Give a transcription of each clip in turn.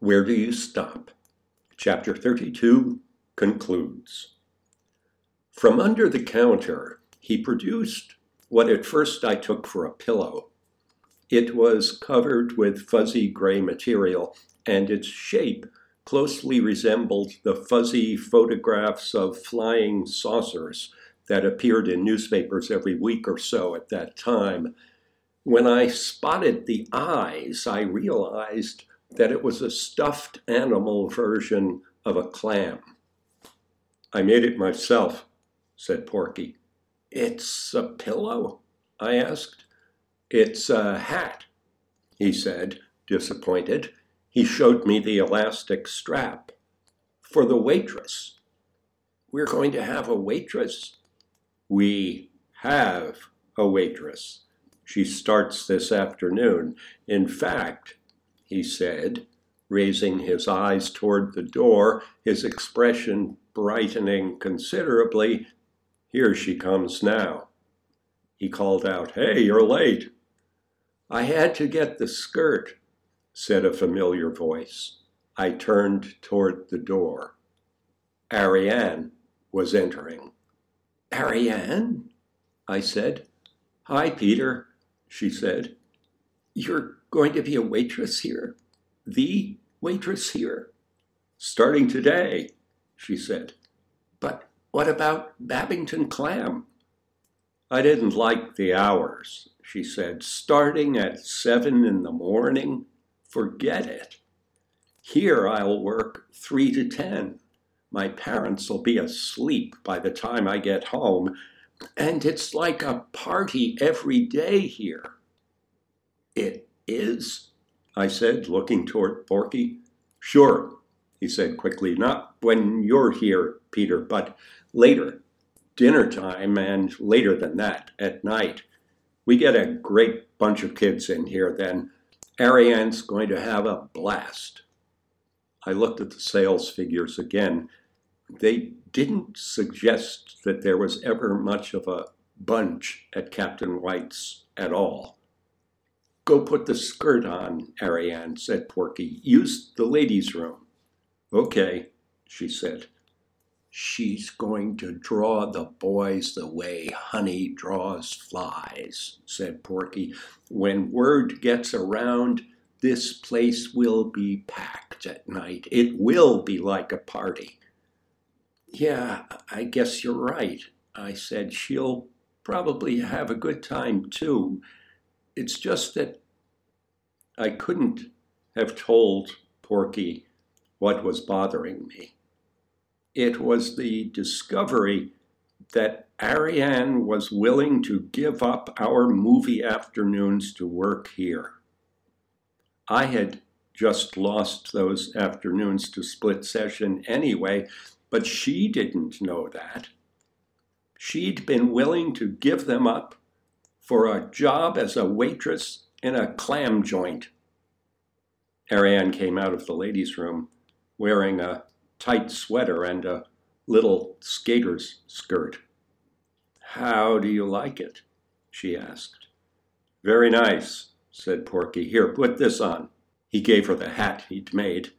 Where do you stop? Chapter 32 concludes. From under the counter, he produced what at first I took for a pillow. It was covered with fuzzy gray material, and its shape closely resembled the fuzzy photographs of flying saucers that appeared in newspapers every week or so at that time. When I spotted the eyes, I realized that it was a stuffed animal version of a clam. I made it myself, said Porky. It's a pillow? I asked. It's a hat, he said, disappointed. He showed me the elastic strap. For the waitress. We're going to have a waitress? We have a waitress. She starts this afternoon. In fact, he said, raising his eyes toward the door, his expression brightening considerably, here she comes now. He called out, Hey, you're late. I had to get the skirt, said a familiar voice. I turned toward the door. Ariane was entering. Ariane? I said. Hi, Peter, she said. You're going to be a waitress here? The waitress here? Starting today, she said. But what about Babbington Clam? I didn't like the hours, she said. Starting at seven in the morning? Forget it. Here I'll work three to ten. My parents will be asleep by the time I get home, and it's like a party every day here. It is? I said, looking toward Porky. Sure, he said quickly. Not when you're here, Peter, but later dinner time and later than that, at night. We get a great bunch of kids in here then. Ariane's going to have a blast. I looked at the sales figures again. They didn't suggest that there was ever much of a bunch at Captain White's at all. Go put the skirt on, Ariane, said Porky. Use the ladies' room. Okay, she said. She's going to draw the boys the way honey draws flies, said Porky. When word gets around, this place will be packed at night. It will be like a party. Yeah, I guess you're right, I said. She'll probably have a good time too. It's just that I couldn't have told Porky what was bothering me. It was the discovery that Ariane was willing to give up our movie afternoons to work here. I had just lost those afternoons to split session anyway, but she didn't know that. She'd been willing to give them up for a job as a waitress in a clam joint. Ariane came out of the ladies' room wearing a tight sweater and a little skater's skirt. How do you like it? she asked. Very nice, said Porky. Here, put this on. He gave her the hat he'd made.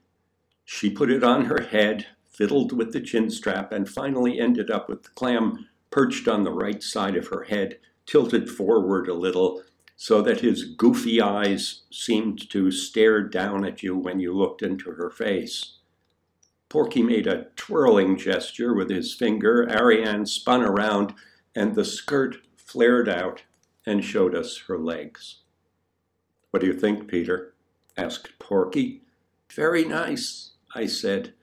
She put it on her head, fiddled with the chin strap, and finally ended up with the clam perched on the right side of her head, tilted forward a little, so that his goofy eyes seemed to stare down at you when you looked into her face. Porky made a twirling gesture with his finger. Ariane spun around, and the skirt flared out and showed us her legs. What do you think, Peter? asked Porky. Very nice, I said,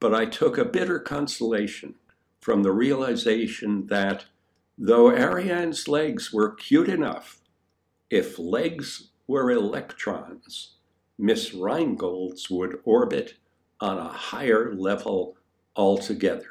but I took a bitter consolation from the realization that, though Ariane's legs were cute enough, if legs were electrons, Miss Rheingold's would orbit on a higher level altogether.